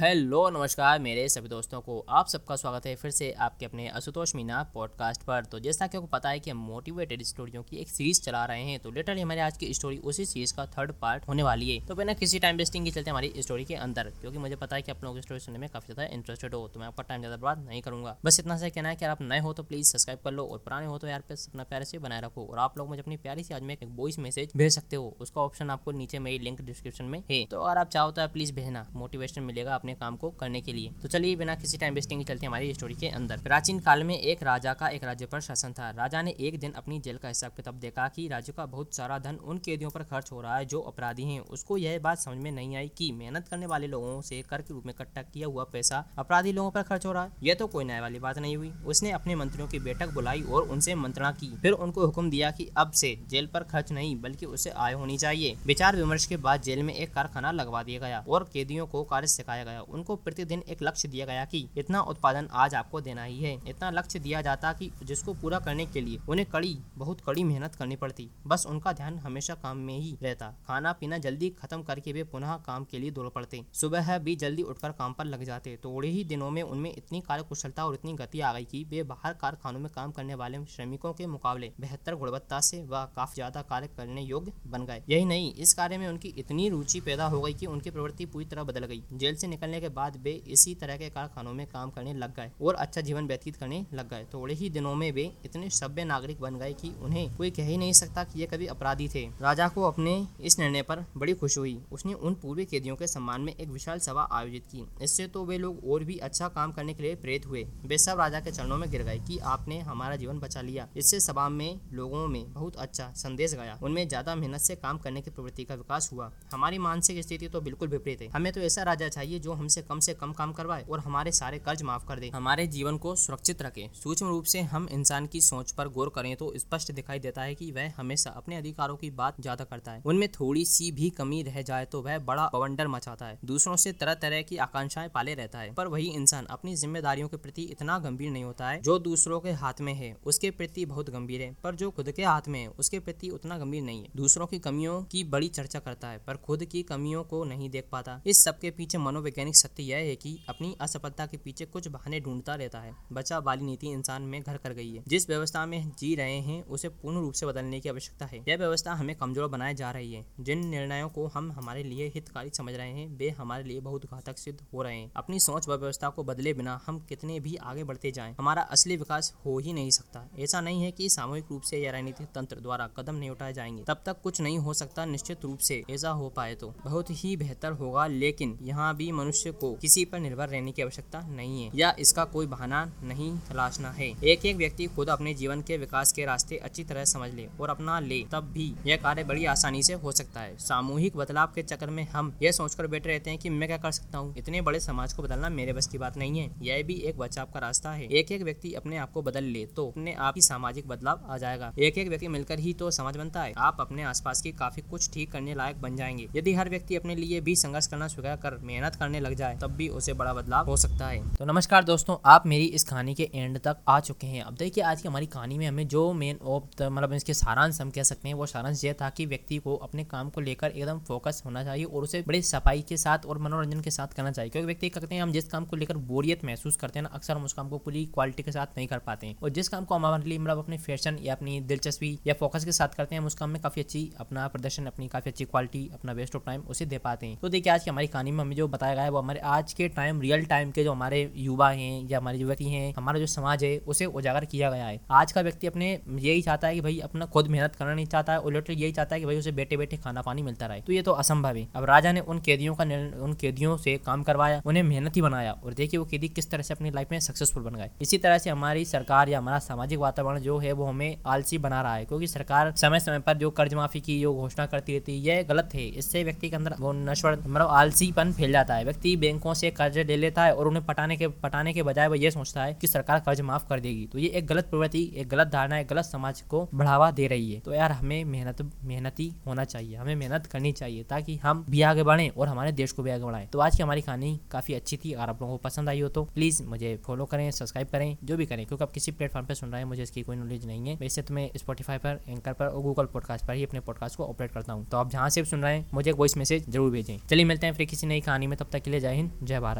Hello, नमस्कार, मेरे सभी दोस्तों को आप सबका स्वागत है फिर से आपके अपने आशुतोष मीना पॉडकास्ट पर। तो जैसा कि आपको पता है कि हम मोटिवेटेड स्टोरियों की एक सीरीज़ चला रहे हैं तो लिटरली हमारे आज की स्टोरी उसी सीरीज़ का थर्ड पार्ट होने वाली है। तो बिना किसी टाइम वेस्टिंग के चलते हमारी स्टोरी के अंदर, क्योंकि मुझे पता है कि आप लोगों स्टोरी सुनने में काफ़ी ज़्यादा इंटरेस्टेड हो तो मैं आपका टाइम ज़्यादा बर्बाद नहीं करूँगा। बस इतना सा कहना है कि आप नए हो तो प्लीज़ सब्सक्राइब कर लो और पुराने हो तो यार पे अपना प्यारे से बनाए रखो, और आप लोग मुझे अपनी प्यारी से आज में एक वॉइस मैसेज भेज सकते हो, उसका ऑप्शन आपको नीचे मेरी लिंक डिस्क्रिप्शन में है। तो अगर आप चाहो तो प्लीज़ भेजना मोटिवेशन मिलेगा अपने काम को करने के के लिए। तो चलिए बिना किसी टाइम वेस्टिंग के चलते हमारी स्टोरी के अंदर। प्राचीन काल में एक राजा का एक राज्य पर शासन था। राजा ने एक दिन अपनी जेल का हिसाब किताब देखा कि राज्य का बहुत सारा धन उन कैदियों पर खर्च हो रहा है जो अपराधी हैं। उसको यह बात समझ में नहीं आई कि मेहनत करने वाले लोगों से कर के रूप में इकट्ठा किया हुआ पैसा अपराधी लोगों पर खर्च हो रहा है। यह तो कोई न्याय वाली बात नहीं हुई। उसने अपने मंत्रियों की बैठक बुलाई और उनसे मंत्रणा की। फिर उनको हुक्म दिया कि अब से जेल पर खर्च नहीं, बल्कि उसे आय होनी चाहिए। विचार विमर्श के बाद जेल में एक कारखाना लगवा दिया गया और कैदियों को कार्य सिखाया गया। उनको प्रतिदिन एक लक्ष्य दिया गया कि इतना उत्पादन आज आपको देना ही है। इतना लक्ष्य दिया जाता कि जिसको पूरा करने के लिए उन्हें कड़ी, बहुत कड़ी मेहनत करनी पड़ती। बस उनका ध्यान हमेशा काम में ही रहता। खाना पीना जल्दी खत्म करके वे पुनः काम के लिए दौड़ पड़ते। सुबह भी जल्दी उठकर काम पर लग जाते। थोड़े ही दिनों में उनमें इतनी कार्य कुशलता और इतनी गति आ गई कि वे बाहर कारखानों में काम करने वाले श्रमिकों के मुकाबले बेहतर गुणवत्ता से वह काफ़ी ज़्यादा कार्य करने योग्य बन गए। यही नहीं, इस कार्य में उनकी इतनी रुचि पैदा हो गई कि उनकी प्रवृत्ति पूरी तरह बदल गई। जेल से निकलने के बाद वे इसी तरह के कारखानों में काम करने लग गए और अच्छा जीवन व्यतीत करने लग गए। थोड़े ही दिनों में वे इतने सभ्य नागरिक बन गए कि उन्हें कोई कह ही नहीं सकता कि ये कभी अपराधी थे। राजा को अपने इस निर्णय पर बड़ी खुशी हुई। उसने उन पूर्वी कैदियों के सम्मान में एक विशाल सभा आयोजित की। इससे तो वे लोग और भी अच्छा काम करने के लिए प्रेरित हुए। वे सब राजा के चरणों में गिर गए कि आपने हमारा जीवन बचा लिया। इससे सभा में लोगों में बहुत अच्छा संदेश गया। उनमें ज़्यादा मेहनत से काम करने की प्रवृत्ति का विकास हुआ। हमारी मानसिक स्थिति तो बिल्कुल विपरीत है। हमें तो ऐसा राजा चाहिए जो हमसे कम से कम काम करवाए और हमारे सारे कर्ज माफ़ कर दे। हमारे जीवन को सुरक्षित रखे। सूक्ष्म रूप से हम इंसान की सोच पर गौर करें तो स्पष्ट दिखाई देता है कि वह हमेशा अपने अधिकारों की बात ज़्यादा करता है। उनमें थोड़ी सी भी कमी रह जाए तो वह बड़ा बवंडर मचाता है। दूसरों से तरह तरह की आकांक्षाएँ पाले रहता है, पर वही इंसान अपनी जिम्मेदारियों के प्रति इतना गंभीर नहीं होता है जो दूसरों के हाथ में है। उसके प्रति बहुत गंभीर है, पर जो खुद के हाथ में है, उसके प्रति उतना गंभीर नहीं है। दूसरों की कमियों की बड़ी चर्चा करता है, पर खुद की कमियों को नहीं देख पाता। इस सबके पीछे मनोवैज्ञानिक सत्य यह है कि अपनी असफलता के पीछे कुछ बहाने ढूंढता रहता है। बचा वाली नीति इंसान में घर कर गई है। जिस व्यवस्था में जी रहे हैं, उसे पूर्ण रूप से बदलने की आवश्यकता है। यह व्यवस्था हमें कमज़ोर बनाए जा रही है। जिन निर्णयों को हम हमारे लिए हितकारी समझ रहे हैं, वे हमारे लिए बहुत घातक सिद्ध हो रहे हैं। अपनी सोच व व्यवस्था को बदले बिना हम कितने भी आगे बढ़ते जाएँ, हमारा असली विकास हो ही नहीं सकता। ऐसा नहीं है कि सामूहिक रूप से या राजनीतिक तंत्र द्वारा कदम नहीं उठाए जाएँगे। तब तक कुछ नहीं हो सकता निश्चित रूप से। ऐसा हो पाए तो। बहुत ही बेहतर होगा, लेकिन यहाँ भी मनुष्य को किसी पर निर्भर रहने की आवश्यकता नहीं है, या इसका कोई बहाना नहीं तलाशना है। एक एक व्यक्ति खुद अपने जीवन के विकास के रास्ते अच्छी तरह समझ ले और अपना ले, तब भी यह कार्य बड़ी आसानी से हो सकता है। सामूहिक बदलाव के चक्कर में हम यह सोचकर बैठे रहते हैं कि मैं क्या कर सकता हूँ? इतने बड़े समाज को बदलना मेरे बस की बात नहीं है। यह भी एक बचाव का रास्ता है। एक एक व्यक्ति अपने आप को बदल ले तो अपने आप ही सामाजिक बदलाव आ जाएगा। एक एक व्यक्ति मिलकर ही तो समाज बनता है। आप अपने आसपास की काफ़ी कुछ ठीक करने लायक बन जाएँगे। यदि हर व्यक्ति अपने लिए भी संघर्ष करना स्वीकार कर, मेहनत करने लग जाए, तब भी उसे बड़ा बदलाव हो सकता है। तो नमस्कार दोस्तों, आप मेरी इस कहानी के एंड तक आ चुके हैं। अब देखिए, आज की हमारी कहानी में हमें जो मेन ऑफ़ मतलब इसके सारांश हम कह सकते हैं, वो सारांश यह था कि व्यक्ति को अपने काम को लेकर एकदम फोकस होना चाहिए और उसे बड़ी सफ़ाई के साथ और मनोरंजन के साथ करना चाहिए। क्योंकि व्यक्ति कहते हैं, हम जिस काम को लेकर बोरियत महसूस करते हैं ना, अक्सर हम उस काम को पूरी क्वालिटी के साथ नहीं कर पाते हैं। और जिस काम को हमारे लिए मतलब अपने फ़ैशन या अपनी दिलचस्पी या फोकस के साथ करते हैं, हम उस काम में काफ़ी अच्छी अपना प्रदर्शन, अपनी काफ़ी अच्छी क्वालिटी अपना वेस्ट ऑफ़ टाइम उसे दे पाते हैं। तो देखिए, आज की हमारी कहानी में हमें जो बताया गया वो हमारे आज के टाइम रियल टाइम के जो हमारे युवा हैं या हमारे व्यक्ति हैं, हमारा जो समाज है, उसे उजागर किया गया है। आज का व्यक्ति अपने यही चाहता है कि भाई अपना खुद मेहनत करना नहीं चाहता है उलट यही चाहता है कि भाई उसे बैठे बैठे खाना पानी मिलता रहे। तो ये तो असंभव है। अब राजा ने उन कैदियों का उन कैदियों से काम करवाया, उन्हें मेहनत ही बनाया और देखिए वो कैदी किस तरह से अपनी लाइफ में सक्सेसफुल बन गए। इसी तरह से हमारी सरकार या हमारा सामाजिक वातावरण जो है, वो हमें आलसी बना रहा है, क्योंकि सरकार समय समय पर जो कर्ज माफ़ी की, जो घोषणा करती रहती है, यह गलत है। इससे व्यक्ति के अंदर वो नश्वर मतलब आलसीपन फैल जाता है। व्यक्ति बैंकों से कर्ज ले लेता है और उन्हें पटाने के पटाने के बजाय वो ये सोचता है कि सरकार कर्ज माफ़ कर देगी। तो ये एक गलत प्रवृत्ति, एक गलत धारणा, एक गलत समाज को बढ़ावा दे रही है। तो यार हमें मेहनत, मेहनती होना चाहिए, हमें मेहनत करनी चाहिए ताकि हम भी आगे बढ़े और हमारे देश को भी आगे बढ़ाएँ। तो आज की हमारी कहानी काफ़ी अच्छी थी। अगर आप लोगों को पसंद आई हो तो प्लीज़ मुझे फॉलो करें, सब्सक्राइब करें, जो भी करें, क्योंकि आप किसी प्लेटफॉर्म पर सुन रहे हैं, मुझे इसकी कोई नॉलेज नहीं है। वैसे तो मैं स्पॉटीफाई पर एंकर पर और गूगल पॉडकास्ट पर ही अपने पॉडकास्ट को ऑपरेट करता हूँ। तो आप जहाँ से भी सुन रहे हैं, मुझे वॉइस मैसेज ज़रूर भेजें। चलिए मिलते हैं फिर किसी नई कहानी में, तब लिए जय हिंद जय भारत।